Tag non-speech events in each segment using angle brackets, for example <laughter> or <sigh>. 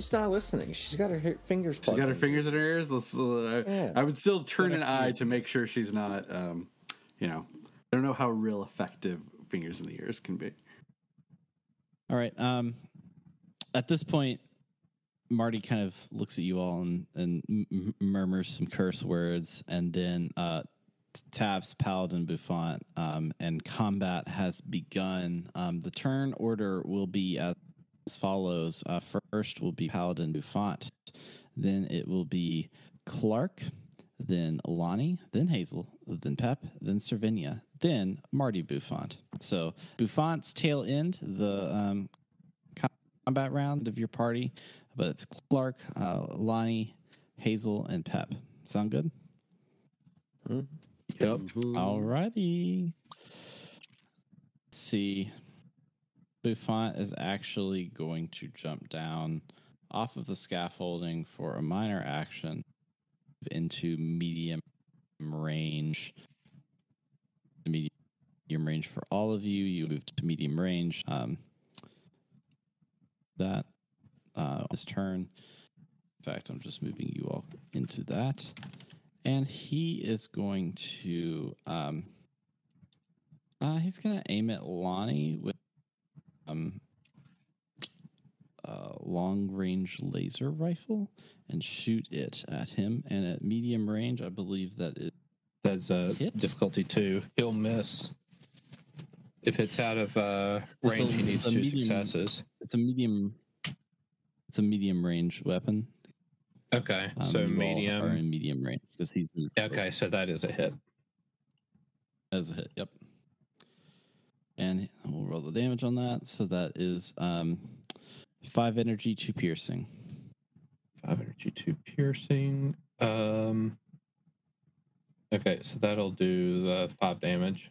She's not listening. She's got her fingers. She's plugged got her in. fingers in her ears. Let's. Uh, Yeah. I would still turn an eye to make sure she's not. Um, you know, I don't know how real effective fingers in the ears can be. All right. Um, at this point, Marty kind of looks at you all and, and m- m- murmurs some curse words, and then uh, taps Paladin Buffon, um, and combat has begun. Um, the turn order will be as follows: uh, first will be Paladin Buffont, then it will be Clark, then Lonnie, then Hazel, then Pep, then Servinia, then Marty Buffont. So Buffont's tail end the um, combat round of your party, but it's Clark, uh, Lonnie, Hazel, and Pep. Sound good? Yep. Alrighty. Let's see. Buffont is actually going to jump down off of the scaffolding for a minor action into medium range. Medium range for all of you. You moved to medium range. Um, that uh, his turn. In fact, I'm just moving you all into that. And he is going to um uh he's gonna aim at Lonnie with um a long range laser rifle and shoot it at him. And at medium range, I believe that is That's uh, Hit? difficulty two. He'll miss. If it's out of uh, range, a- he needs two medium- successes. it's a medium it's a medium range weapon. Okay, Um, so medium. are in medium range because he's Okay, so that is a hit. as a hit. Yep. And we'll roll the damage on that. So that is um, five energy, two piercing. Five energy, two piercing. Um. Okay, so that'll do the five damage.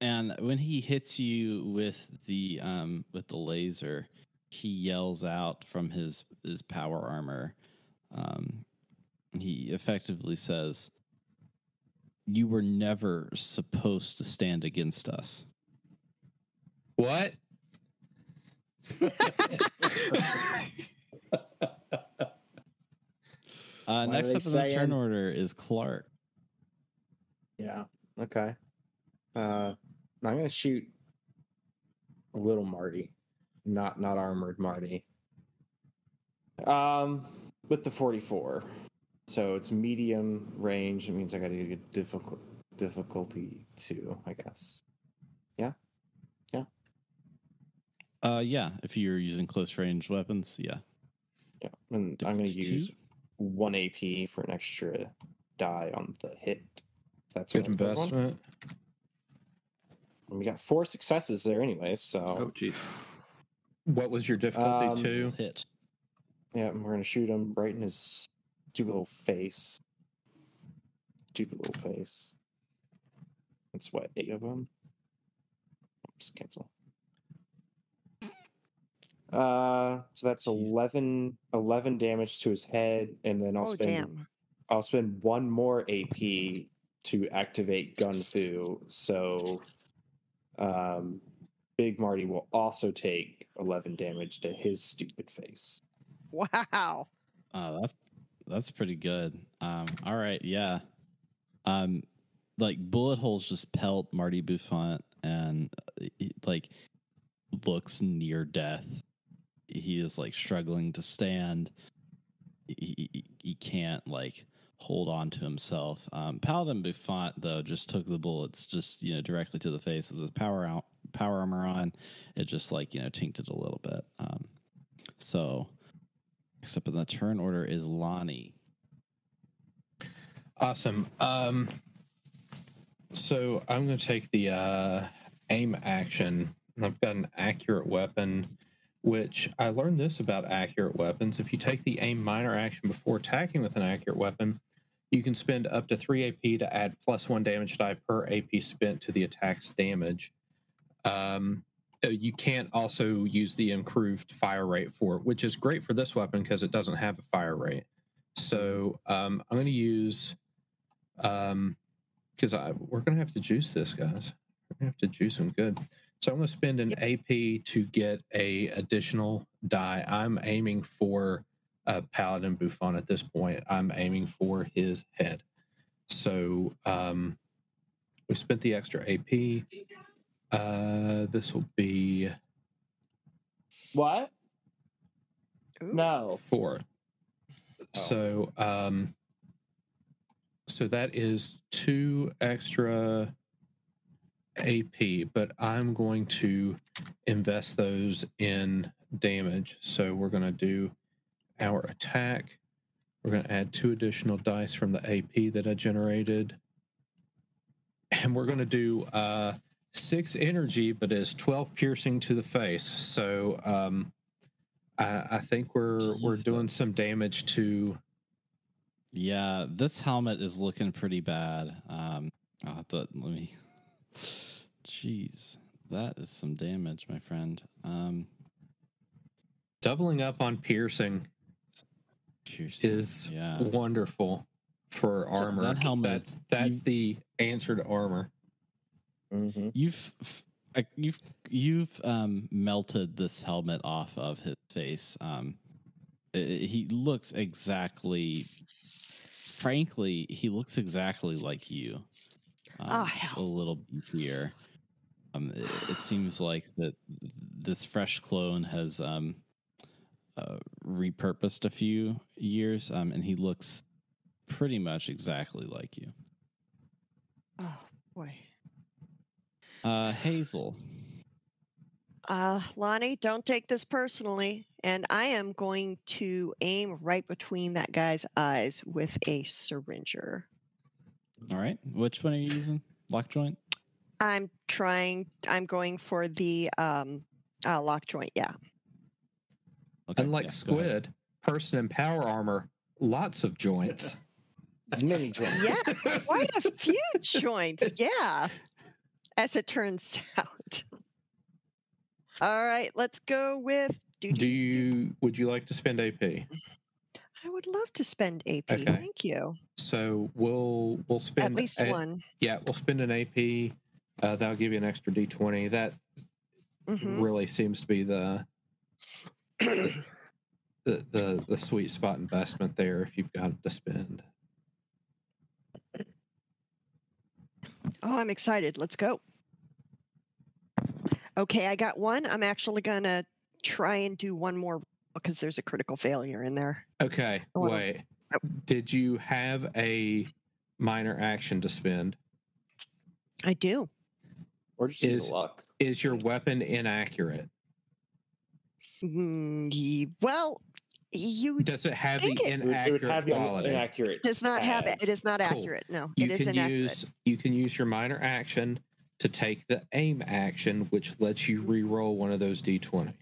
And when he hits you with the um, with the laser, he yells out from his his power armor. Um, he effectively says, "You were never supposed to stand against us." What? <laughs> Uh, next are they up in the turn order is Clark. Yeah. Okay. Uh, I'm gonna shoot a little Marty, not not armored Marty. Um, with the 44, so it's medium range. It means I got to get difficult difficulty two, I guess. Yeah, yeah. Uh, yeah, if you're using close range weapons, yeah. Yeah, and I'm gonna use two? one AP for an extra die on the hit. That's Good what I'm going. investment. And we got four successes there, anyway. So oh, jeez. What was your difficulty Um, two? Hit. yeah, and we're gonna shoot him right in his stupid little face. Stupid little face. That's what eight of them. Just cancel. Uh, so that's 11, 11 damage to his head, and then I'll Oh spend damn! I'll spend one more AP to activate Gun Fu. So, um, Big Marty will also take 11 damage to his stupid face. Wow. Oh, that's that's pretty good. Um, all right, yeah. Um, like bullet holes just pelt Marty Buffont, and uh, like looks near death. He is like struggling to stand. He, he, he can't like hold on to himself. Um, Paladin Buffont though just took the bullets just you know directly to the face with his power out power armor on. It just like you know tinked a little bit. Um, so next up in the turn order is Lonnie. Awesome. Um, so I'm going to take the uh, aim action. I've got an accurate weapon, which I learned this about accurate weapons. If you take the aim minor action before attacking with an accurate weapon, you can spend up to three AP to add plus one damage die per AP spent to the attack's damage. Um, you can't also use the improved fire rate for it, which is great for this weapon because it doesn't have a fire rate. So um, I'm going to use um because I we're gonna have to juice this, guys. We're gonna have to juice them good. So I'm going to spend an AP to get a additional die. I'm aiming for uh, Paladin Buffon at this point. I'm aiming for his head. So um, we spent the extra AP. Uh, this will be What? Ooh. No. four. So um, so that is two extra AP, but I'm going to invest those in damage. So we're going to do our attack. We're going to add two additional dice from the AP that I generated. And we're going to do uh, six energy, but it's 12 piercing to the face. So um, I, I think we're we're doing some damage to. Yeah, this helmet is looking pretty bad. Um, I'll have to let me. Jeez, that is some damage, my friend. Um, Doubling up on piercing piercing, is yeah. wonderful for armor. that helmet that's is- that's the answer to armor. Mm-hmm. You've f- I- you've you've um, melted this helmet off of his face. Um, i- i- he looks exactly. Frankly, he looks exactly like you. Um, Ah, just a little beefier. Um, it, it seems like that this fresh clone has um, uh, repurposed a few years, um, and he looks pretty much exactly like you. Oh boy. Uh, Hazel. Uh, Lonnie, don't take this personally. And I am going to aim right between that guy's eyes with a syringer. All right. Which one are you using? Lock joint? I'm trying, I'm going for the um, uh, lock joint. Yeah. Okay, Unlike yeah. Squid, person in power armor, lots of joints. Many joints. Yeah. Quite a few <laughs> joints. Yeah. As it turns <laughs> out. All right. Let's go with. Do you would you like to spend AP? I would love to spend AP. Okay. Thank you. So we'll we'll spend At least a- one. Yeah, we'll spend an AP. Uh, that'll give you an extra D20. That hmm really seems to be the, the the the sweet spot investment there if you've got to spend. Oh, I'm excited. Let's go. Okay, I got one. I'm actually going to try and do one more because there's a critical failure in there. Okay, I wanna- wait. Did you have a minor action to spend? I do. Or just Is- luck. Is your weapon inaccurate? Mm, well, you Does it have the think it- It it inaccurate have quality? inaccurate. does not have it. It is not Cool. accurate. No, you it is can inaccurate. use you can use your minor action to take the aim action, which lets you re-roll one of those d20.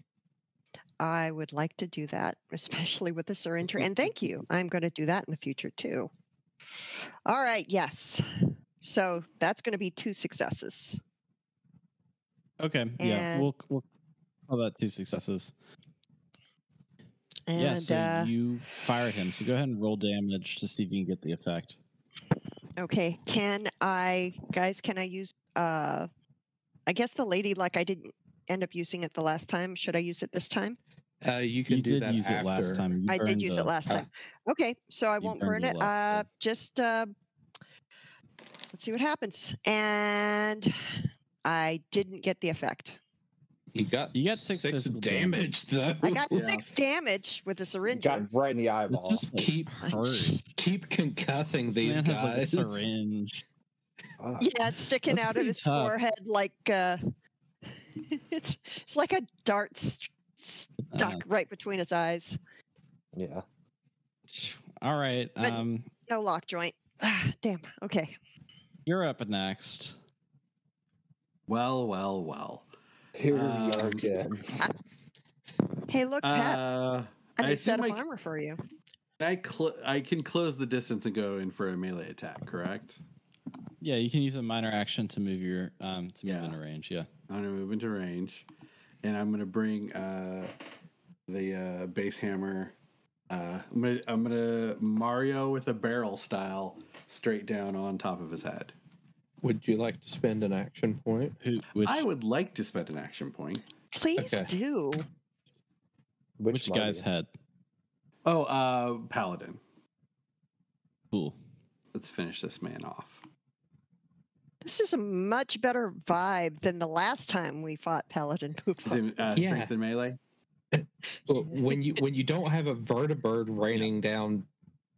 I would like to do that, <laughs> especially with the syringer. And thank you. I'm going to do that in the future too. All right. Yes. So that's going to be two successes. Okay. yeah. We'll, we'll call that two successes. And yeah. So uh, you fired him. So go ahead and roll damage to see if you can get the effect. Okay, can I, guys? Can I use? uh I guess the lady like I didn't end up using it the last time. Should I use it this time? Uh, you can You do did that use after. it last time. You I did use the- it last uh, time. Okay, so I won't burn it. Uh, just uh, let's see what happens. And I didn't get the effect. You got You got six physical damage though. I got Yeah. six damage with the syringe. Got right in the It eyeball. just Keep hurt. keep concussing these Man guys. has like a syringe. Fuck. Yeah, it's sticking out of his tough. forehead like uh, <laughs> it's, it's like a dart st- stuck Uh, right between his eyes. Yeah. All right. But- Um, No lock joint. Ah, <sighs> damn. Okay. you're up next. Well, well, well. Here we Um, are <laughs> again. Hey, look, Pat. Uh, a I new set of assume I- armor for you. I cl- I can close the distance and go in for a melee attack, correct? Yeah, you can use a minor action to move your um to move Yeah. into range. Yeah. I'm gonna move into range, and I'm gonna bring uh, the uh, base hammer. Uh, I'm gonna I'm gonna Mario with a barrel style straight down on top of his head. Would you like to spend an action point? Who? Which, I would like to spend an action point. Please Okay. do. which, guy's Marty? head? Oh, uh, Paladin. Cool. Let's finish this man off. This is a much better vibe than the last time we fought Paladin <laughs> who Is it, uh, Yeah. strength and melee? <coughs> Well, when you when you don't have a vertibird raining down,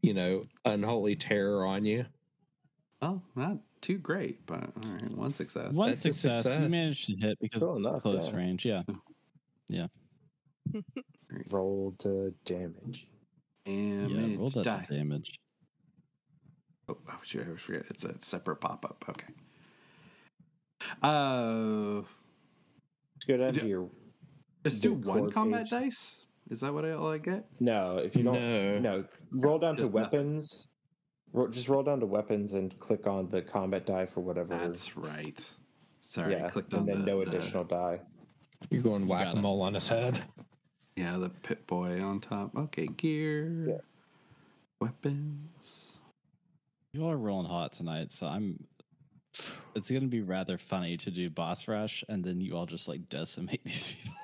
you know, unholy terror on you. Oh, not too great, but all right, one success. One That's success. success. You managed to hit because Still enough, close yeah. range. Yeah. Yeah. roll to damage. And yeah. Roll that die. to damage. Oh, oh, shoot, I always forget. It's a separate pop up. Okay. Uh, Let's go down Yeah. to your. let's do one combat page. dice. Is that what I, all I get? No, if you don't. No. No, roll down to Just nothing. weapons. Ro- just roll down to weapons and click on the combat die for whatever. That's right. Sorry, I yeah, clicked and on then the, no the- additional die. You're going got whack a mole on his head. yeah, the pit boy on top. Okay, gear, Yeah. weapons. You are rolling hot tonight, so I'm. It's gonna be rather funny to do boss rush, and then you all just like decimate <laughs> these people.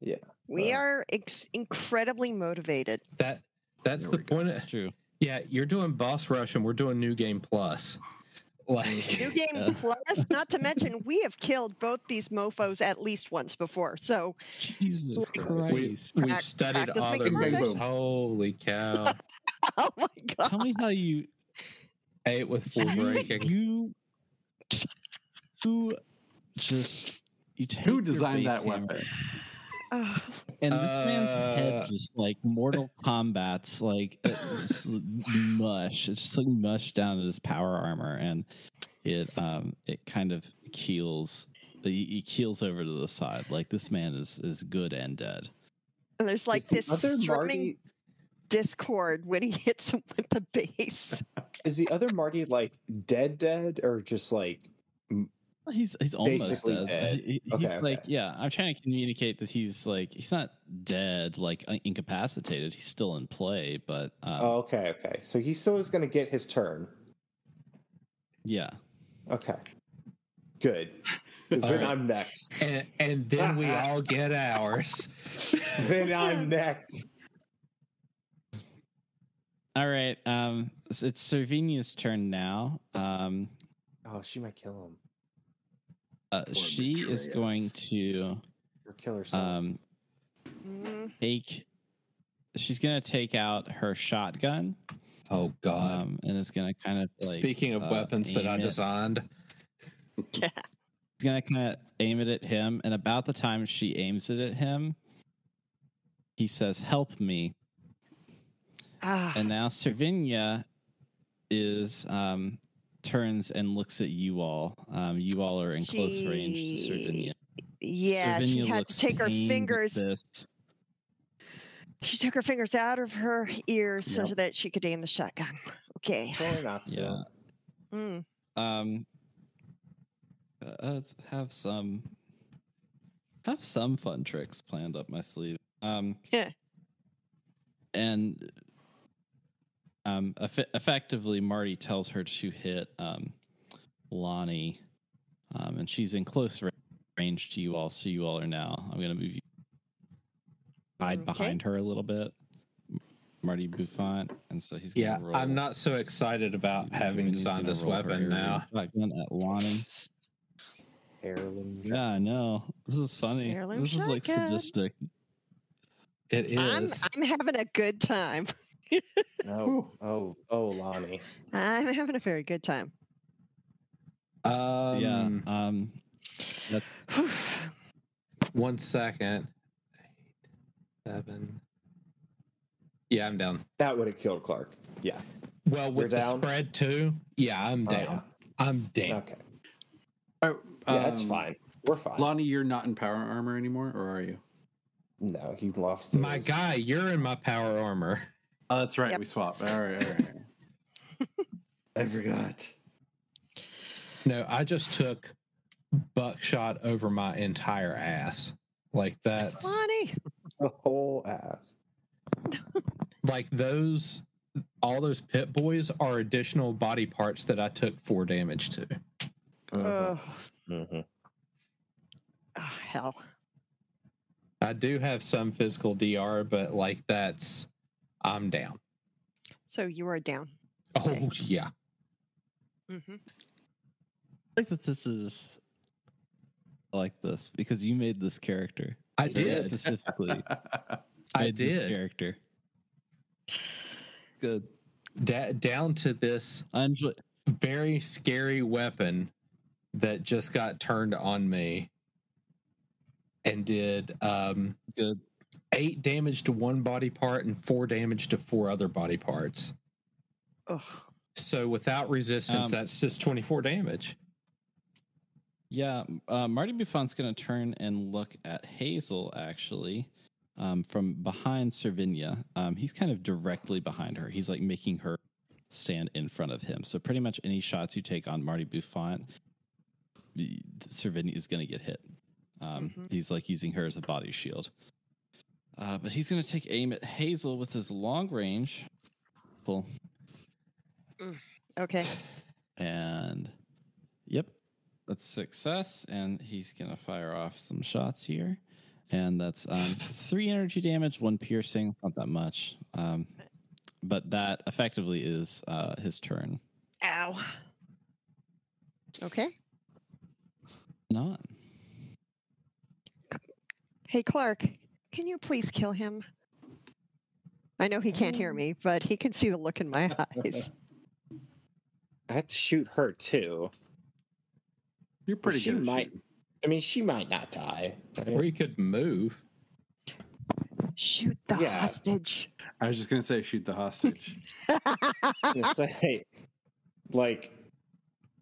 Yeah, we Uh, are ex- incredibly motivated. That that's the point. That's true. Yeah, you're doing boss rush, and we're doing new game plus. Like, New game Yeah. plus, not to mention we have killed both these mofos at least once before. So Jesus Like, Christ! we, we've Prac- studied practice other making moves. Holy cow! <laughs> oh my god. Tell me how you ate with full <laughs> breaking. you who just you take Who designed base that hammer, weapon? Oh, <sighs> And this man's Uh, head just like Mortal Kombat's like uh, it's <laughs> mush. It's just like mush down to this power armor, and it um it kind of keels. He, he keels over to the side. Like this man is is good and dead. and there's like Is this other strumming Marty. discord when he hits him with the base. <laughs> Is the other Marty like dead, dead, or just like? He's he's almost Basically dead. dead. He- he's Okay, like okay. yeah. I'm trying to communicate that he's like he's not dead, like uh, incapacitated. He's still in play, but um, Oh, okay, okay. So he still is going to get his turn. yeah. Okay, good. Because <laughs> then Alright. I'm next. and, and then we <laughs> all get ours. then I'm <laughs> next. All right. Um, it's, it's Servinia's turn now. Um, Oh, she might kill him uh, she is going to or kill herself. um Mm, take. She's gonna take out her shotgun. Oh God! Um, and it's gonna kind of like. Speaking of uh, weapons that I aim designed, <laughs> yeah. She's gonna kind of aim it at him, and about the time she aims it at him, he says, "Help me!" Ah, And now Servinia is um turns and looks at you all. Um, you all are in close range to Servinia. yeah, she had to take her fingers. This. She took her fingers out of her ears so that she could aim the shotgun. Okay. Controlling opposite. Yeah. Mm. Um, uh, let's have some have some fun tricks planned up my sleeve. Um, Yeah. and um, eff- effectively, Marty tells her to hit um, Lonnie, um, and she's in close range to you all. So you all are now. I'm going to move you hide Okay. behind her a little bit. Marty Buffont, and so he's gonna yeah, roll. I'm not so excited about so having he's designed gonna this roll her weapon area now. Shotgun at Lonnie. Heirloom. Yeah, I know. This is funny. Heirloom this is like sadistic. It is. I'm. I'm having a good time. <laughs> Oh, oh, oh, Lonnie. I'm having a very good time. Um, yeah. Um. That's <sighs> One second. Eight, seven. Yeah, I'm down. That would have killed Clark. Yeah. Well, with You're the down? spread too. Yeah, I'm Oh, down. yeah. I'm down. Okay. Oh, Yeah, that's um, fine. We're fine. Lonnie, you're not in power armor anymore, or are you? no, he lost. My his- guy, you're in my power armor. Oh, that's right. Yep. We swap. All right, all right. <laughs> I forgot. No, I just took buckshot over my entire ass. Like that's Lonnie. the whole ass. <laughs> like those all those pit boys are additional body parts that I took four damage to. Uh, Oh, Mhm. oh, hell. I do have some physical DR, but like that's I'm down. So you are down. Oh Okay. yeah. hmm I like that this is I like this because you made this character. I did. specifically. <laughs> I made this did. character. Good. Da- down to this I enjoy. very scary weapon that just got turned on me and did um Good. Eight damage to one body part and four damage to four other body parts. Ugh. So without resistance, Um, that's just 24 damage. Yeah, uh, Marty Buffon's going to turn and look at Hazel actually um, from behind Servinia. Um, he's kind of directly behind her. He's like making her stand in front of him. So pretty much any shots you take on Marty Buffon, y- Servinia is going to get hit. Um, Mhm. He's like using her as a body shield. Uh, but he's going to take aim at Hazel with his long range. Pull. Okay. <sighs> And yep, that's success. And he's gonna fire off some shots here. And that's um, <laughs> three energy damage, one piercing, not that much. Um, but that effectively is uh, his turn. Ow. Okay. Not. Hey, Clark, can you please kill him? I know he can't hear um. me, but he can see the look in my <laughs> eyes. I had to shoot her too. You're pretty she good. At might- shooting. I mean, she might not die. right? Or you could move. Shoot the Yeah. hostage. I was just gonna say shoot the hostage. <laughs> gonna say, like,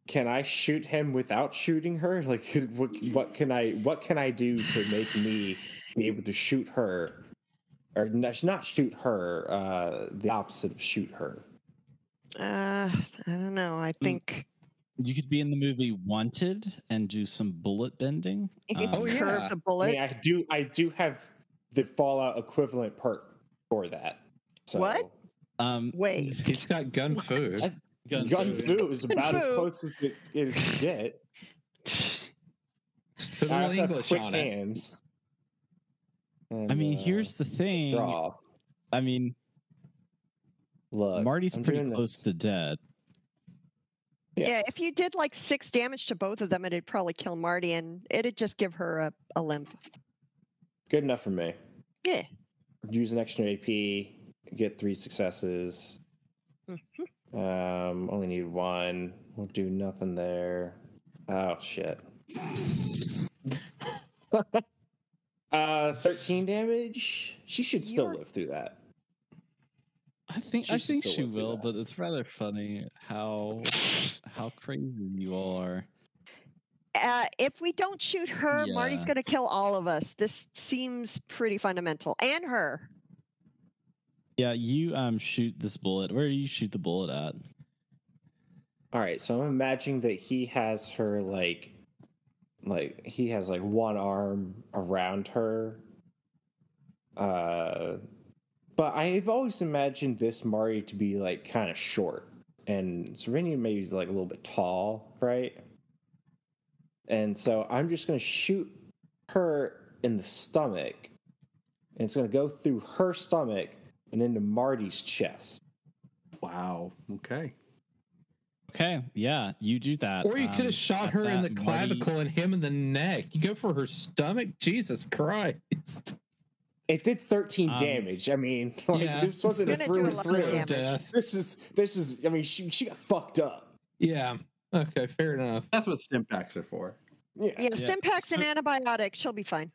can I shoot him without shooting her? Like, what, what can I what can I do to make me be able to shoot her, or not, not shoot her? Uh, the opposite of shoot her. uh, I don't know. I think You could be in the movie Wanted and do some bullet bending. Um, Oh, curve yeah. the I mean, I do I do have the Fallout equivalent perk for that. So, What? um, Wait. <laughs> He's got gun food. I- gun Gun food. fu is about as close as it, it can get. <laughs> Just put a I little also have English quick on it. Hands. I mean, uh, here's the thing. draw. I mean, Look, Marty's I'm pretty close this. to dead. Yeah. Yeah, if you did like six damage to both of them, it'd probably kill Marty and it'd just give her a, a limp. Good enough for me. Yeah. Use an extra AP, get three successes. Mhm. Um, only need one. We'll do nothing there. Oh shit. <laughs> uh, thirteen damage. She should still You're- live through that. I think She I think she will, but it's rather funny how how crazy you all are. Uh, if we don't shoot her, Marty's going to kill all of us. This seems pretty fundamental. And her. Yeah, you um shoot this bullet. Where do you shoot the bullet at? All right, so I'm imagining that he has her like, like he has like one arm around her. Uh, but I've always imagined this Marty to be like kind of short, and Serenia maybe is like a little bit tall, right? And so I'm just gonna shoot her in the stomach, and it's gonna go through her stomach and into Marty's chest. Wow. Okay. Okay, yeah, you do that. Or you could Um, have shot her in the that, Marty- clavicle and him in the neck. You go for her stomach? Jesus Christ. <laughs> It did 13 Um, damage. I mean, <laughs> like, Yeah. this wasn't a It's gonna through and through. Death. This is this is. I mean, she she got fucked up. Yeah. Okay, fair enough. That's what stim packs are for. Yeah. Yeah, Yeah. stim packs and antibiotics. She'll be fine.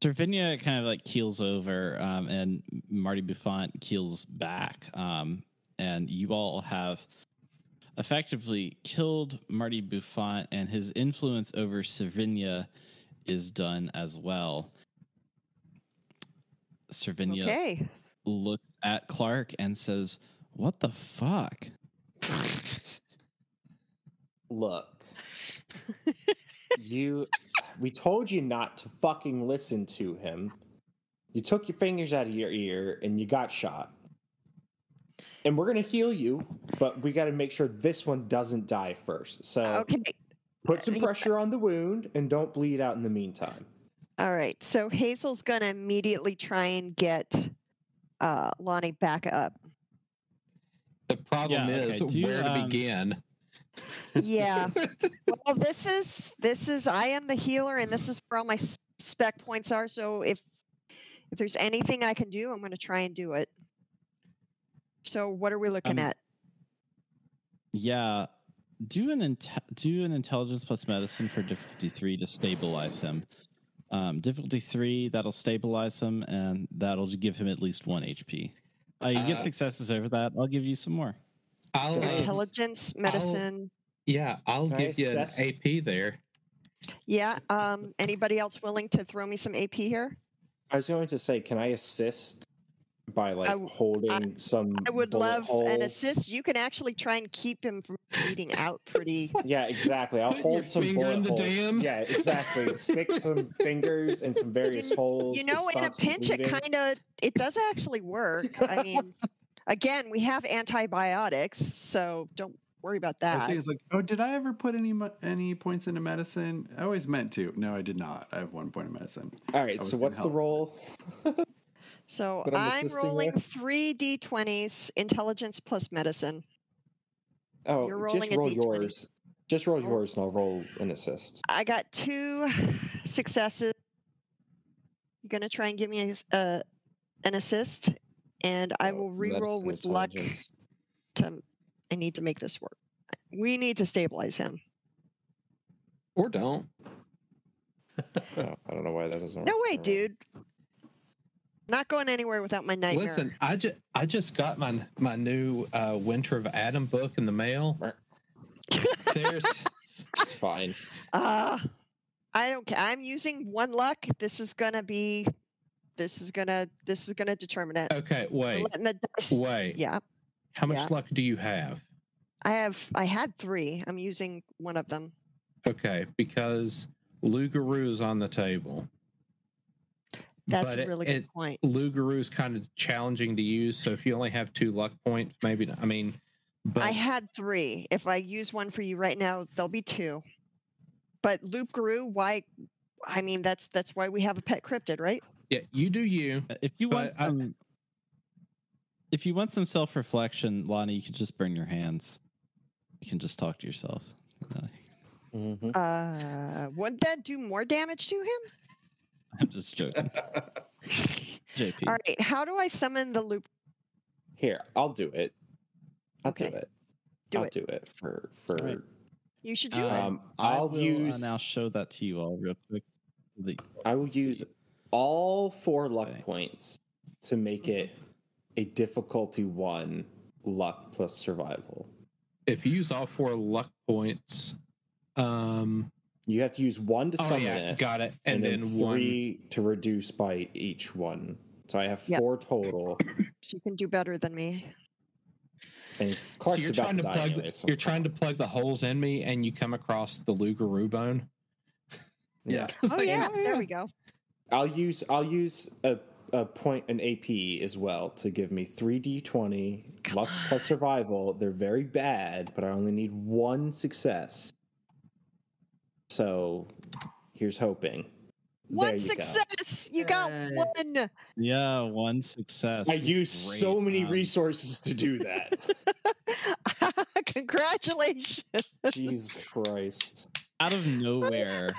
Servinia kind of like keels over, um, and Marty Buffon keels back. Um, and you all have effectively killed Marty Buffon, and his influence over Servinia is done as well. Servinia Okay. looks at Clark and says, What the fuck? Look, you. We told you not to fucking listen to him. You took your fingers out of your ear and you got shot. And we're gonna heal you, but we got to make sure this one doesn't die first. So Okay. put some pressure on the wound and don't bleed out in the meantime. All right. So Hazel's gonna immediately try and get uh, Lonnie back up. The problem Yeah, is okay, do, where to um, begin. Yeah. <laughs> well, this is this is I am the healer, and this is where all my spec points are. So if if there's anything I can do, I'm going to try and do it. So what are we looking Um, at? Yeah, do an inte- do an intelligence plus medicine for difficulty three to stabilize him. Um, difficulty three that'll stabilize him, and that'll give him at least one HP. Uh, you get Uh, successes over that. I'll give you some more. I'll, Can I- Intelligence, medicine. yeah, I'll Can I give you an AP there. Yeah. Um. Anybody else willing to throw me some AP here? I was going to say, can I assist by like w- holding some? I would love holes? an assist. You can actually try and keep him from bleeding out <laughs> pretty. Yeah, exactly. I'll Put hold some finger in the holes. dam. Yeah, exactly. Stick some <laughs> fingers in some various holes. You know, in a stop some pinch, it kind of it does actually work. I <laughs> mean, again, we have antibiotics, so don't worry about I was that. thinking, it's like, oh, did I ever put any any points into medicine? I always meant to. No, I did not. I have one point in medicine. All I right. was So what's the help. roll? So I'm I'm rolling with? three d20s, intelligence plus medicine. Oh, You're rolling just roll D20. yours. Just roll Oh. yours, and I'll roll an assist. I got two <sighs> successes. You're gonna try and give me a, uh, an assist, and I Oh, will re-roll with luck. To I need to make this work. We need to stabilize him. Or don't. <laughs> Oh, I don't know why that doesn't. Work. No work. way, dude. Not going anywhere without my nightmare. Listen, I just I just got my my new uh, Winter of Atom book in the mail. <laughs> There's It's fine. Uh I don't care. I'm using one luck. This is gonna be this is gonna this is gonna determine it. okay. Wait, the dice- wait. Yeah. How much yeah. luck do you have? I have I had three. I'm using one of them. Okay, because Lugaroo is on the table. That's But a really it- good point. Lugaroo is kind of challenging to use, so if you only have two luck points, maybe not. I mean, but I had three. If I use one for you right now, there'll be two. But Lugaroo, why I mean that's that's why we have a pet cryptid, right? yeah, you do you. Uh, If you want But I- some, if you want some self reflection, Lonnie, you can just burn your hands. You can just talk to yourself. Uh, hmm Uh would that do more damage to him? <laughs> I'm just joking. <laughs> JP. All right, how do I summon the loop? Here, I'll do it. I'll do it. Do I'll it. do it for for. All right. You should do it. Um, Um, I I'll will, use. uh, now show that to you all real quick. so that- I will use see. all four luck Okay. points to make it a difficulty one luck plus survival. If you use all four luck points, um, You have to use one to oh summon yeah, it, got it, and, then, one. three to reduce by each one. So I have Yep. four total. <coughs> so you can do better than me. And So you're about trying to die plug. anyway, so You're trying to plug the holes in me, and you come across the Lugaroo bone. <laughs> yeah. <laughs> Oh like, yeah, there we go. I'll use I'll use a, a point an AP as well to give me three D twenty luck <sighs> plus survival. They're very bad, but I only need one success. So here's hoping. One there you go. success. You got Yay. one. Yeah, one success. I That's used great. so many resources to do that. <laughs> Congratulations. Jesus Christ. out of nowhere.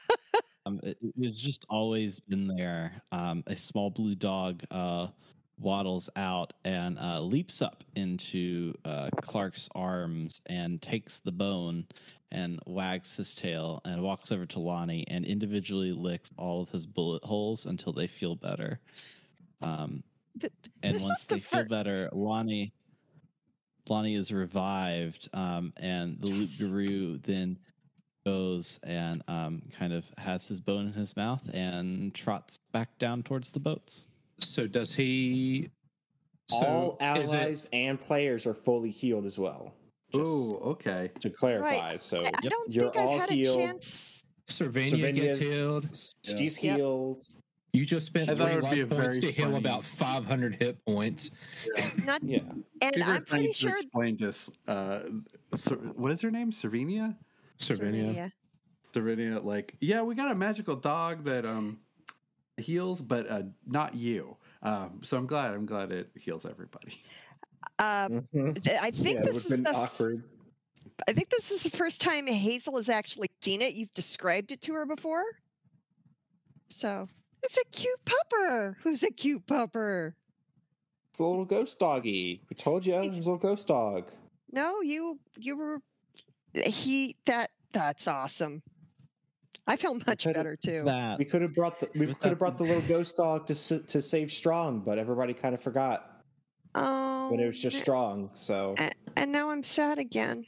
<laughs> um, it, it was just always been there. Um, a small blue dog uh, waddles out and uh, leaps up into uh, Clark's arms and takes the bone and wags his tail and walks over to Lonnie and individually licks all of his bullet holes until they feel better. Um, and this once the they feel fir- better, Lonnie Lonnie is revived, um, and the Lugaroo then goes and um, kind of has his bone in his mouth and trots back down towards the boats. So does he? So All is it- allies and players are fully healed as well. Oh, okay. to clarify. So I, I don't you're think I've had healed. a chance. Servinia gets healed. She's Yep. healed. You just spent I three it would be luck a points to heal funny- about 500 hit points. Not, Yeah. and People I'm trying pretty to sure. explain to us, uh, Ser- what is her name? Servinia? Servinia. Servinia, like, yeah, we got a magical dog that um heals, but uh, not you. Um, so I'm glad. I'm glad it heals everybody. Uh, Mhm. I think Yeah, this have is been the. awkward. I think this is the first time Hazel has actually seen it. You've described it to her before. So it's a cute pupper. Who's a cute pupper? It's a little ghost doggy. We told you it was a little ghost dog. No, you you were he that that's awesome. I feel much better too. That We could have brought the we could have brought the little <laughs> ghost dog to to save Strong, but everybody kind of forgot Oh, when it was just Strong. So a- and now I'm sad again.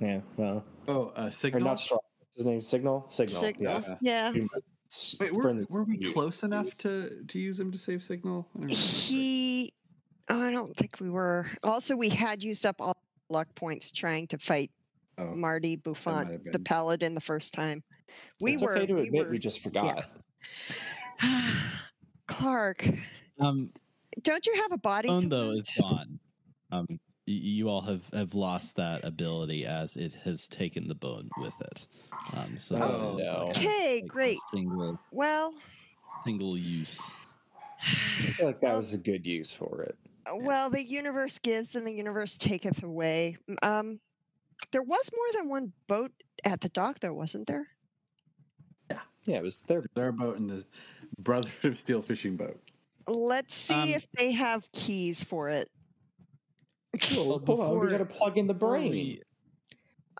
yeah, well, Oh, uh, or signal. not Strong. What's his name? Signal. Signal. Signal. Yeah. Yeah. It's Wait, were, were we close enough to to use him to save signal? I don't remember. He oh, I don't think we were. Also, we had used up all luck points trying to fight Oh, Marty Buffon, the paladin, the first time. We it's were. okay to we admit were we just forgot. <sighs> Clark, um don't you have a body? bone though loot? is gone. Um, you all have have lost that ability as it has taken the bone with it. Um, so Oh, it is, no. like, Okay, like great. Single Well, single use. I feel like that Well- was a good use for it. Well, the universe gives and the universe taketh away. Um, there was more than one boat at the dock, though, wasn't there? Yeah, yeah, it was their. their boat and the Brotherhood <laughs> of Steel fishing boat. Let's see Um, if they have keys for it. Well, hold on, we got to plug in the before brain. we-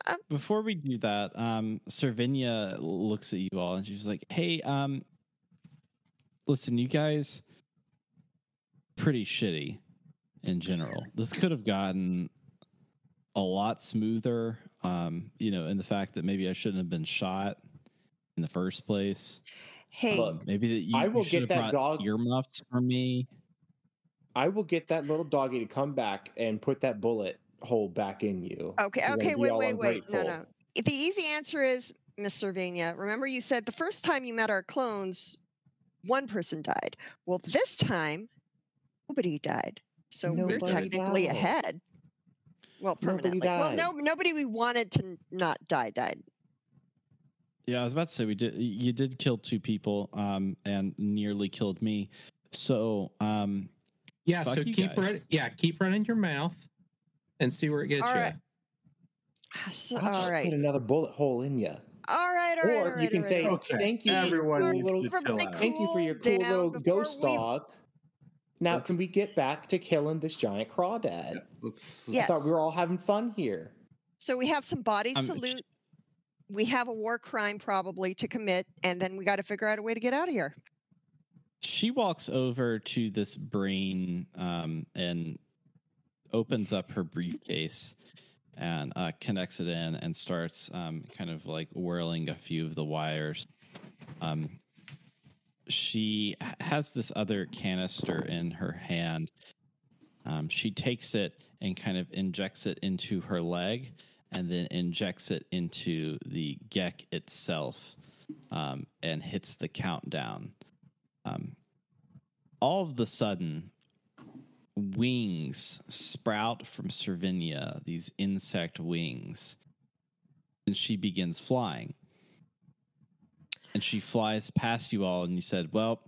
Um, Before we do that, um, Servinia looks at you all and she's like, "Hey, um, listen, you guys, pretty shitty in general. This could have gotten a lot smoother. Um, you know, in the fact that maybe I shouldn't have been shot in the first place. Hey, Look, Maybe that you, I will should get have that brought dog- earmuffs for me. I will get that little doggy to come back and put that bullet hole back in you. okay, You're okay, be wait, all wait, wait. No, no. The easy answer is Miss Servinia. Remember, you said the first time you met our clones, one person died. Well, this time, nobody died. So we're technically died. ahead. Well, Nobody permanently. Well, no, nobody we wanted to not die died. Yeah, I was about to say we did. You did kill two people, um, and nearly killed me. So, um, Yeah, Fuck so you keep guys. run, yeah, keep running your mouth and see where it gets All <sighs> you. right. So, I'll all just right. put another bullet hole in you. All right, all right, all or right. you can all say. Okay, "Thank you, everyone needs little, to chill Everybody out. thank you for your cool Cool little ghost before we- dog." Now, Let's- can we get back to killing this giant crawdad? Yeah, let's, Yes. I thought we were all having fun here. So we have some bodies Um, to sh- loot. We have a war crime probably to commit, and then we got to figure out a way to get out of here. she walks over to this brain um, and opens up her briefcase and uh, connects it in and starts um, kind of like whirling a few of the wires. Um, she has this other canister in her hand. Um, she takes it and kind of injects it into her leg and then injects it into the Gek itself um, and hits the countdown. Um, all of the sudden, wings sprout from Servinia, these insect wings, and she begins flying. And she flies past you all, and you said, Well,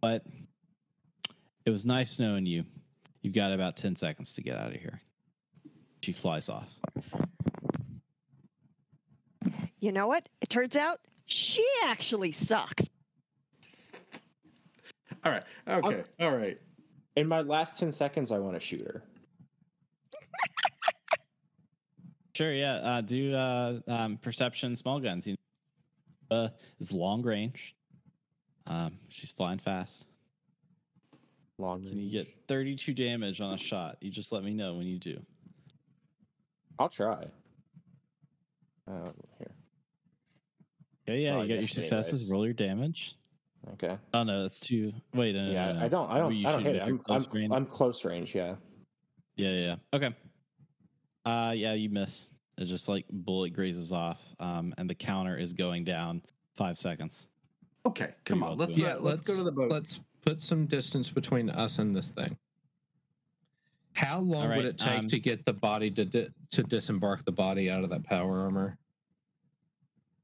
but it was nice knowing you. You've got about 10 seconds to get out of here. She flies off. You know what? It turns out she actually sucks. <laughs> all right, okay, all right. In my last 10 seconds, I want to shoot her. <laughs> Sure, yeah. Uh, do uh, um, perception small guns. You uh, it's long range. Um, she's flying fast. Long range. Can you get 32 damage on a shot? You just let me know when you do. I'll try. Uh, here. Yeah, yeah, Oh, I you got your successes. anyways. Roll your damage. Okay. Oh no, that's too. Wait, no, no, yeah, no, no. I don't. I don't. I don't hit it. I'm close I'm, range? I'm close range. Yeah. Yeah, yeah, yeah. Okay. Uh, yeah, you miss. It just like bullet grazes off, um, and the counter is going down five seconds. Okay, come on. Let's doing yeah, let's, go to the boat. Let's put some distance between us and this thing. How long All would it take um, to get the body to di- to disembark the body out of that power armor?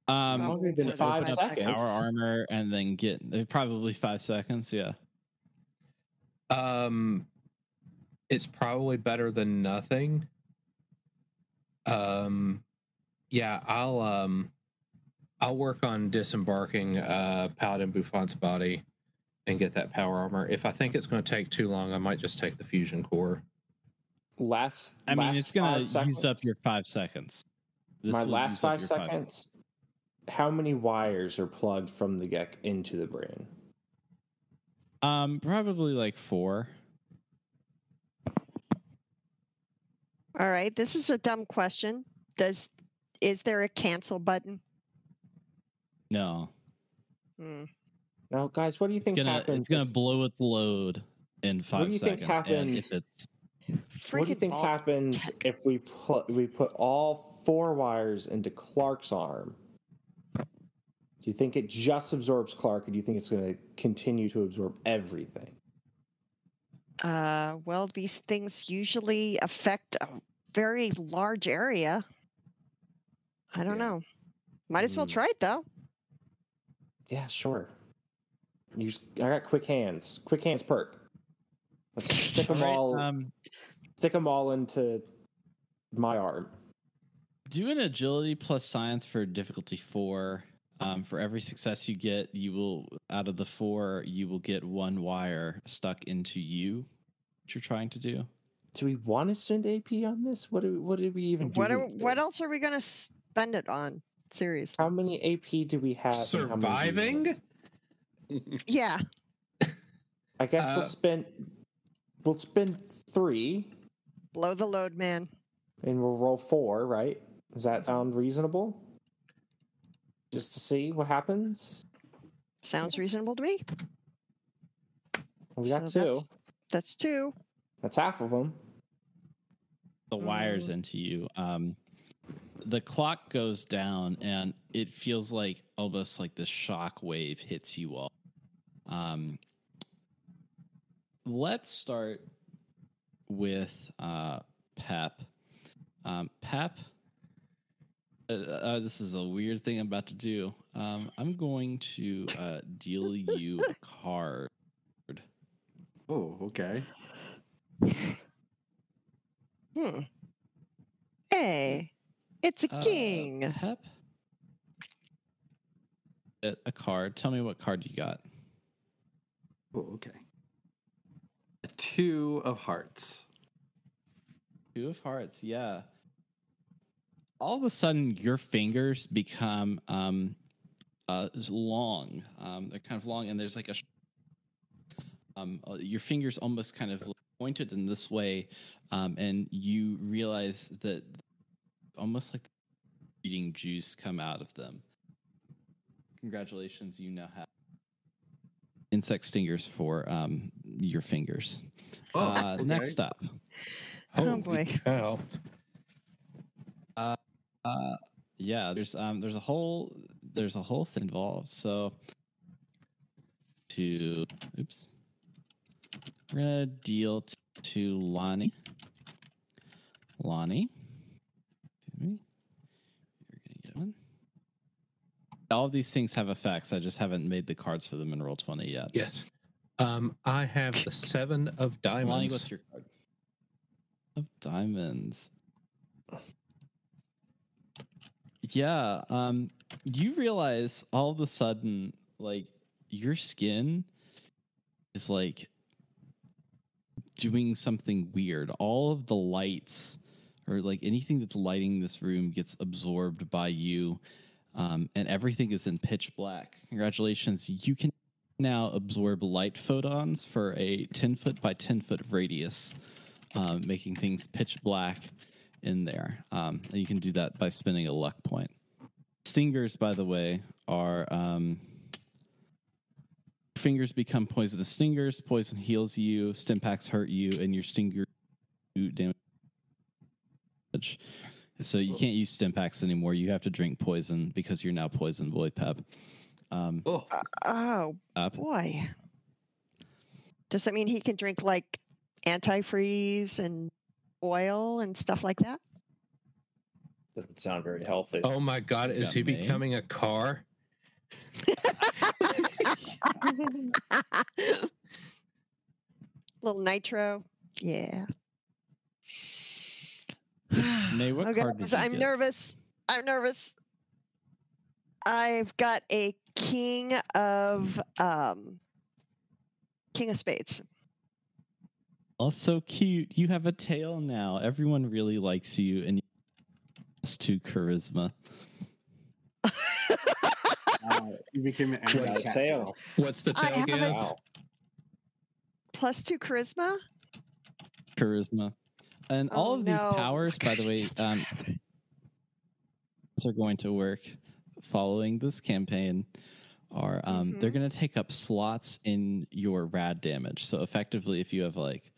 Um, Longer than to five seconds. Power armor and then get uh, probably five seconds. Yeah. Um, it's probably better than nothing. Um, yeah, I'll um, I'll work on disembarking uh Paladin Buffon's body and get that power armor. If I think it's going to take too long, I might just take the fusion core. Last, I mean, last it's gonna use seconds, up your five seconds. This my last use up five seconds. How many wires are plugged from the GECK into the brain? Um, probably like four. All right. This is a dumb question. Does is there a cancel button? No, Hmm. Now, guys, what do you it's think gonna happens? it's gonna if- blow its load in five what do you seconds. think and if happens- it's what do you think happens tech. if we put we put all four wires into Clark's arm? Do you think it just absorbs Clark, or do you think it's going to continue to absorb everything? Uh, well, these things usually affect a very large area. I don't Yeah. know. Might as well Hmm. try it though. Yeah, sure. You, I got quick hands. Quick hands perk. Let's stick them Alright, all. um, stick them all into my arm. do an agility plus science for difficulty four. Um, for every success you get, you will out of the four, you will get one wire stuck into you. What you're trying to do? Do we want to spend AP on this? What do what did we even do? What are, here? what else are we gonna spend it on? Seriously. How many AP do we have? and how many do we Surviving? <laughs> <laughs> Yeah. I guess Uh, we'll spend we'll spend three Blow the load, man. and we'll roll four, right? Does that sound reasonable? Just to see what happens. Sounds reasonable to me. We got So two. That's, that's two. That's half of them. the wires Mm. into you. Um, the clock goes down, and it feels like almost like the shock wave hits you all. Um, let's start with uh, Pep. Um, Pep, uh, uh, this is a weird thing I'm about to do. Um, I'm going to uh, deal you a <laughs> card. oh, okay. Hmm. Hey, it's a Uh, king. Pep. A, a card. Tell me what card you got. Oh, okay. A two of hearts. Two of hearts, yeah. All of a sudden, your fingers become um, uh, long. Um, they're kind of long, and there's like a. sh- Um, uh, your fingers almost kind of pointed in this way, um, and you realize that almost like eating juice come out of them. Congratulations, you now have insect stingers for um, your fingers. Oh, uh, okay. Next up. Oh, Holy boy. cow. Uh, yeah, there's um, there's a whole there's a whole thing involved. So, to oops, we're gonna deal t- to Lonnie. Lonnie, me. You're gonna get one. All of these things have effects. I just haven't made the cards for them in Roll20 yet. Yes. Um, I have the seven of Lonnie, diamonds. what's your card? Of diamonds. Yeah, um, you realize all of a sudden, like your skin is like doing something weird. All of the lights, or like anything that's lighting this room, gets absorbed by you, um, and everything is in pitch black. Congratulations, you can now absorb light photons for a 10 foot by 10 foot radius, um, making things pitch black in there. Um, and you can do that by spending a luck point. Stingers, by the way, are um, fingers become poisonous stingers. Poison heals you, stim packs hurt you, and your stinger do damage. So you can't use stim packs anymore. You have to drink poison because you're now poison boy pep. um, Oh, Oh up. boy. Does that mean he can drink like antifreeze and oil and stuff like that? Doesn't sound very healthy. Oh my god, is he me. becoming a car? <laughs> Little nitro. Yeah. <sighs> Nay, what okay, card did so you I'm get? nervous. I'm nervous. I've got a king of um king of spades. Oh, so cute. You have a tail now. Everyone really likes you and you plus two charisma. wow. you became an Got a anti-cat. tail. What's the I tail have give? a- Wow. Plus two charisma. Charisma. And all Oh, of these no. powers, by the way, <laughs> um, are going to work following this campaign are um, they're Mhm. going to take up slots in your rad damage. So effectively, if you have like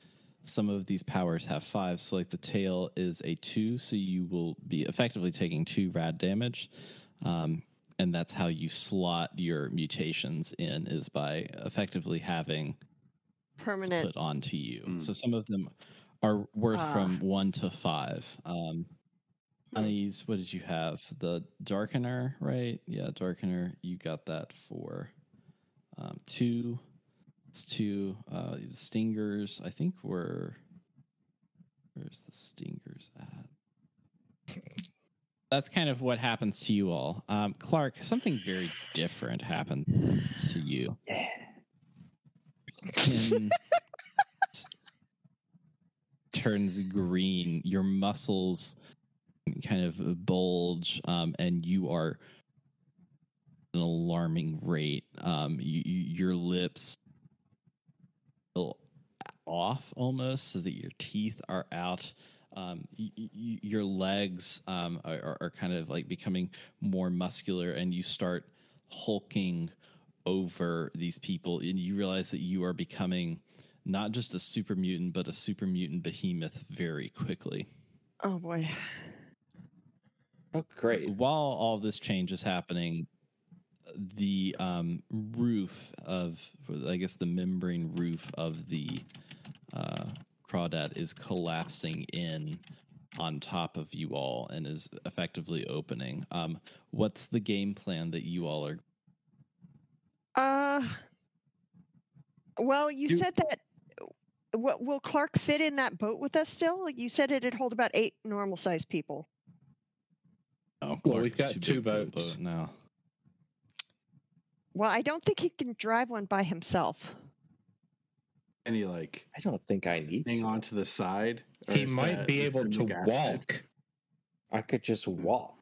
some of these powers have five, so like the tail is a two, so you will be effectively taking two rad damage. Um, and that's how you slot your mutations in is by effectively having permanent. put onto you. Mm. So some of them are worth Ah. from one to five. Um, Hmm. Honeys, what did you have? The darkener, right? Yeah, darkener. You got that for um, two. It's two. Uh, the stingers, I think were. Where's the stingers at? That's kind of what happens to you all. Um, Clark, something very different happens to you. <laughs> Turns green, your muscles kind of bulge, um, and you are an alarming rate. Um, you, you, your lips off almost, so that your teeth are out. Um, y- y- y- your legs um, are, are- are kind of like becoming more muscular, and you start hulking over these people, and you realize that you are becoming not just a super mutant, but a super mutant behemoth very quickly. Oh boy. Oh, great. While all this change is happening, the um, roof of, I guess, the membrane roof of the uh, crawdad is collapsing in on top of you all and is effectively opening. Um, what's the game plan that you all are? Uh well, you Do- said that what will Clark fit in that boat with us still? Like you said it'd hold about eight normal sized people. Oh, Well, we've got two big for a boats. boat now. Well, I don't think he can drive one by himself. Any like I don't think I need hang to. on to the side. He might be able gonna to make walk. I could just walk.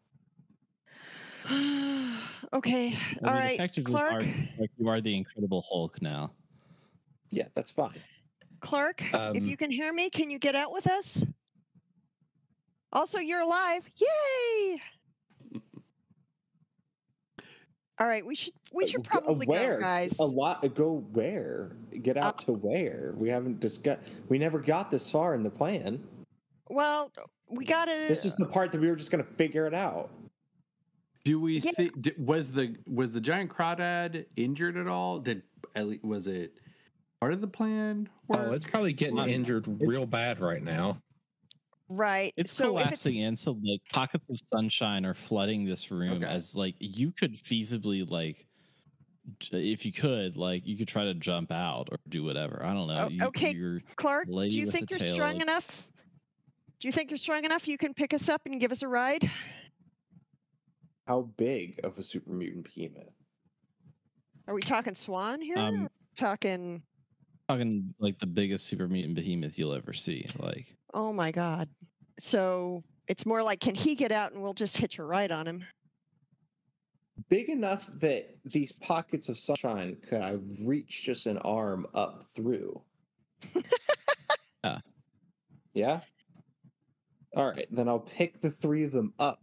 <sighs> okay. I All mean, right. effectively, Clark. Clark, like, you are the Incredible Hulk now. Yeah, that's fine. Clark, if Um, you can hear me, can you get out with us? Also, you're alive. Yay! All right, we should we should G- uh, probably where? go, guys. A lot. Go where? Get out to where? We haven't discussed. We never got this far in the plan. Well, we gotta. This is the part that we were just going to figure it out. Do we Yeah. think was the was the giant crawdad injured at all? Did at least, was it part of the plan? Oh, it's probably getting injured real bad right now. Right. It's so collapsing If in, so like pockets of sunshine are flooding this room Okay. as like you could feasibly like if you could like you could try to jump out or do whatever. I don't know. Oh, You- okay. you're- Clark, do you think you're tail, strong like- enough? Do you think you're strong enough? You can pick us up and give us a ride. How big of a super mutant behemoth? Are we talking Swan here? Um, talking. Talking like the biggest super mutant behemoth you'll ever see. Like Oh my God. So it's more like, can he get out and we'll just hitch a ride on him? Big enough that these pockets of sunshine could I reach just an arm up through? Yeah. Yeah. All right, then I'll pick the three of them up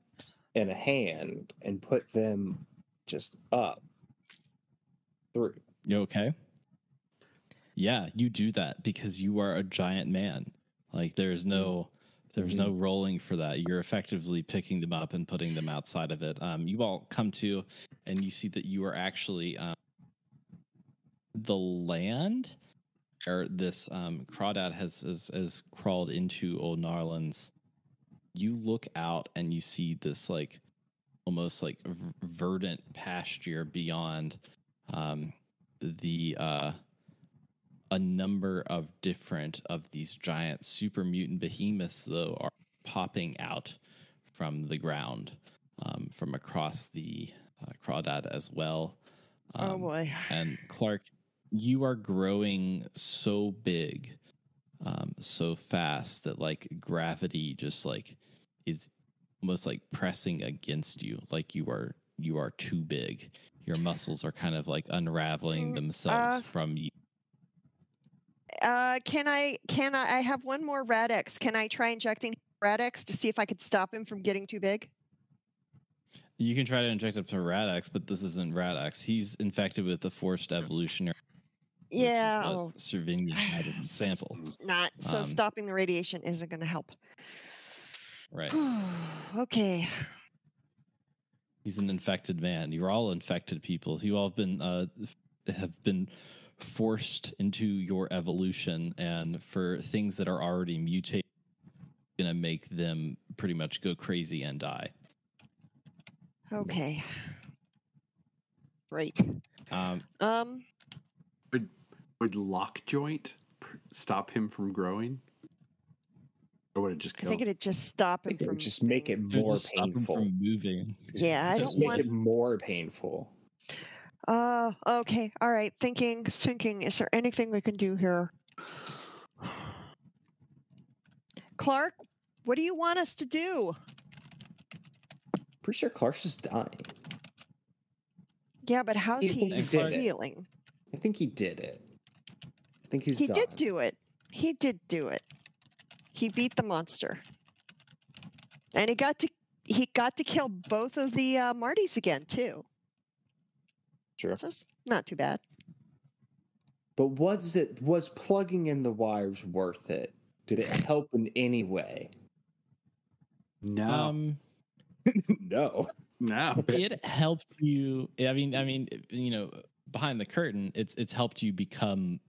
in a hand and put them just up through. you okay? Yeah, you do that because you are a giant man. Like there's no There's no rolling for that. You're effectively picking them up and putting them outside of it. Um, you all come to, and you see that you are actually um, the land, or this um, crawdad has, has has crawled into Old Nawlins. You look out and you see this like almost like verdant pasture beyond um, the uh, a number of different of these giant super mutant behemoths though are popping out from the ground um, from across the uh, crawdad as well. Oh Um, boy. and clark you are growing so big um, so fast that like gravity just like is almost like pressing against you like you are you are too big. Your muscles are kind of like unraveling Mm, themselves uh, from you Uh, can I? Can I? I have one more Rad-X. Can I try injecting Rad-X to see if I could stop him from getting too big? You can try to inject up to Rad-X, but this isn't Rad-X. He's infected with the forced evolutionary. Yeah. what Oh, Servinian <sighs> had as a sample. not so. Um, stopping the radiation isn't going to help. Right. <sighs> okay. He's an infected man. You're all infected people. You all have been uh, have been forced into your evolution, and for things that are already mutated, gonna make them pretty much go crazy and die. Okay. Great. Um, Um. Would would lock joint stop him from growing? Or would it just I think it'd just stop him it from would just make it being- it'll more just stop him painful. from moving. Yeah, I just don't make want. it more painful. Uh, okay. All right. Thinking, thinking, is there anything we can do here? Clark, what do you want us to do? Pretty sure Clark's just dying. Yeah, but how's He- he, he did it. feeling? I think he did it. I think he's he done. did do it. He did do it. He beat the monster. And he got to he got to kill both of the uh, Martys again too. Sure. So that's not too bad. But was it was plugging in the wires worth it? Did it help in any way? no, Um, <laughs> no. no. it helped you i mean i mean you know behind the curtain it's it's helped you become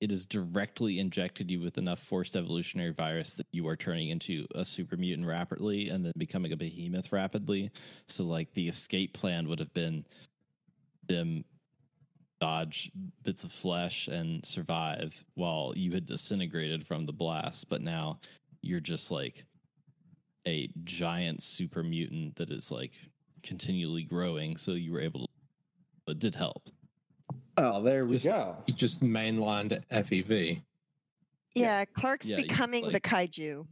it has directly injected you with enough forced evolutionary virus that you are turning into a super mutant rapidly and then becoming a behemoth rapidly so like the escape plan would have been them dodge bits of flesh and survive while you had disintegrated from the blast but now you're just like a giant super mutant that is like continually growing so you were able to it did help Oh, there we Just- go. He just mainlined FEV. Yeah, Clark's Yeah, you- becoming the kaiju.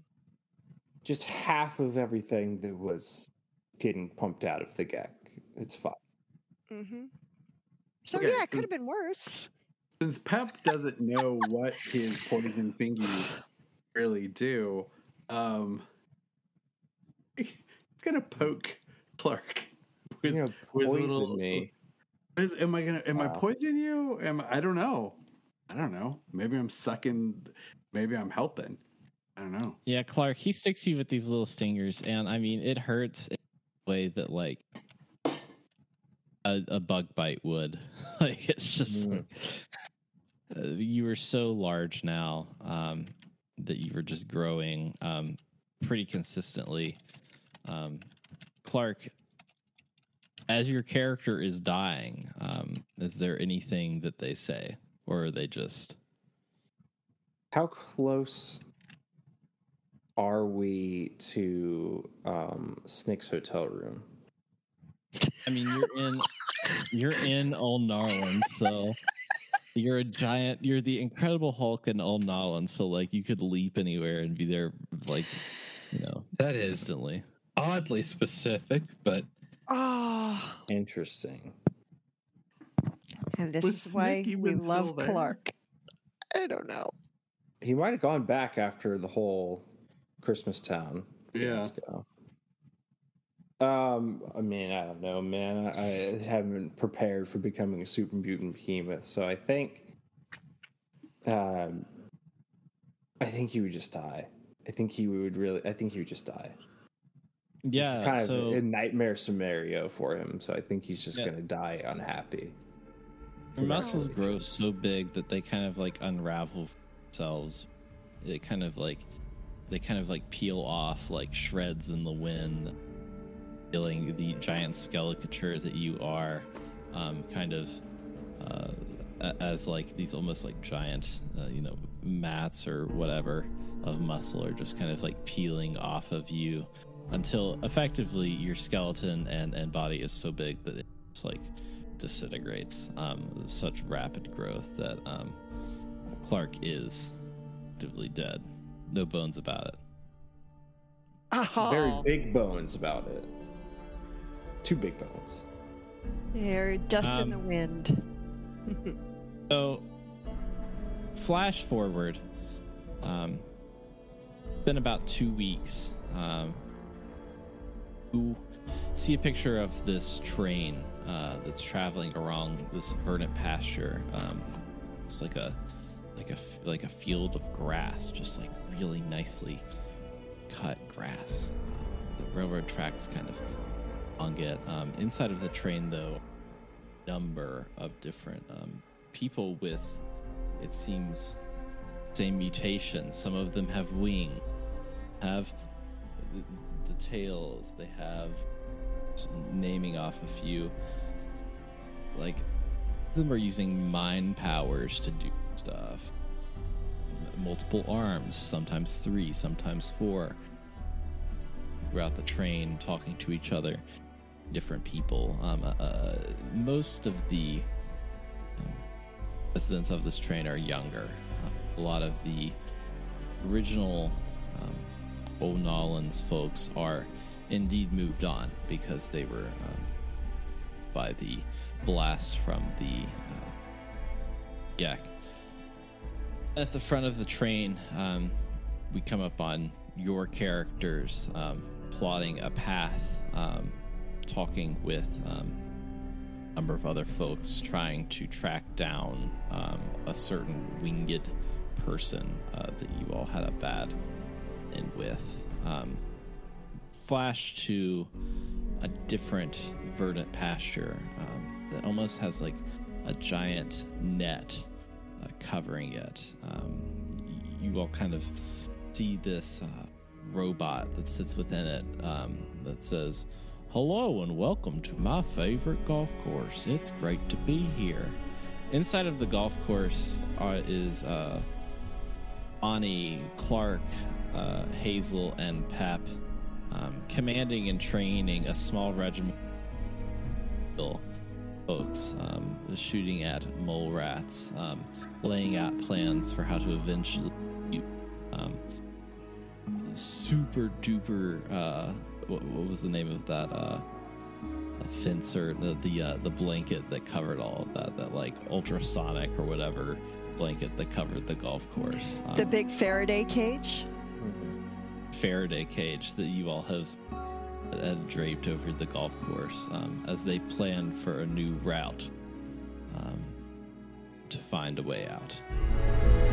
Just half of everything that was getting pumped out of the GECK. It's fine. hmm So Okay, yeah, it could have been worse. Since Pep doesn't know what his poison fingies really do, um, <laughs> he's gonna poke Clark. <laughs> With, you know, with poison little- me. Is, am I gonna? Am I Wow. poisoning you? Am I don't know. I don't know. Maybe I'm sucking. Maybe I'm helping. I don't know. yeah clark he sticks you with these little stingers and i mean it hurts in a way that like a, a bug bite would <laughs> like it's just Mm. uh, you were so large now um, that you were just growing um, pretty consistently. Um, Clark, as your character is dying, um, is there anything that they say, or are they just? How close are we to um, Snick's hotel room? I mean, you're in, you're in Old Narland, so you're a giant. You're the Incredible Hulk in Old Narland, so like you could leap anywhere and be there, like you know, That is instantly. oddly specific, but Oh, Interesting. and this Was is why Snick we love there? Clark. I don't know. He might have gone back after the whole Christmas Town Yeah. fiasco. Um, I mean, I don't know, man. I, I haven't prepared for becoming a super mutant behemoth, so I think, um, I think he would just die. I think he would really. I think he would just die. Yeah, it's kind so of a nightmare scenario for him. So I think he's just Yeah. gonna die unhappy. Muscles grow so big that they kind of like unravel themselves. It kind of like they kind of like peel off like shreds in the wind, feeling the giant skeleton that you are, um, kind of uh, as like these almost like giant, uh, you know, mats or whatever of muscle are just kind of like peeling off of you until effectively your skeleton and and body is so big that it's like disintegrates. Um, such rapid growth that um, Clark is actively dead. No bones about it. Oh, Very big bones about it. Two big bones. They're dust in the Um, wind. <laughs> So, flash forward. Um, been about two weeks. Um, you see a picture of this train uh, that's traveling around this verdant pasture. Um, it's like a like a like a field of grass, just like really nicely cut grass. The railroad tracks kind of on it. Um, inside of the train, though, number of different um, people with, it seems, same mutation. Some of them have wing, have the, the tails. They have naming off a few. Like them are using mind powers to do stuff. Multiple arms, sometimes three, sometimes four. Throughout the train, talking to each other different people. Um, uh, uh, most of the um, residents of this train are younger. Uh, a lot of the original um, Old Nawlins folks are indeed moved on because they were um, by the blast from the uh, yak. At the front of the train, um, we come up on your characters um, plotting a path, talking with um, a number of other folks, trying to track down um, a certain winged person uh, that you all had a bad in with. Um, flash to a different verdant pasture um, that almost has like a giant net uh, covering it. Um, you all kind of see this uh, robot that sits within it um, that says, Hello and welcome to my favorite golf course. It's great to be here. Inside of the golf course uh, is uh, Clark, uh, Hazel, and Pep um, commanding and training a small regiment of folks, um, shooting at mole rats, um, laying out plans for how to eventually um, super duper. Uh, what, what was the name of that? Uh, a fencer, the the uh, the blanket that covered all of that, that like ultrasonic or whatever blanket that covered the golf course. the Um, big Faraday cage. Faraday cage that you all have had draped over the golf course um, as they plan for a new route um, to find a way out.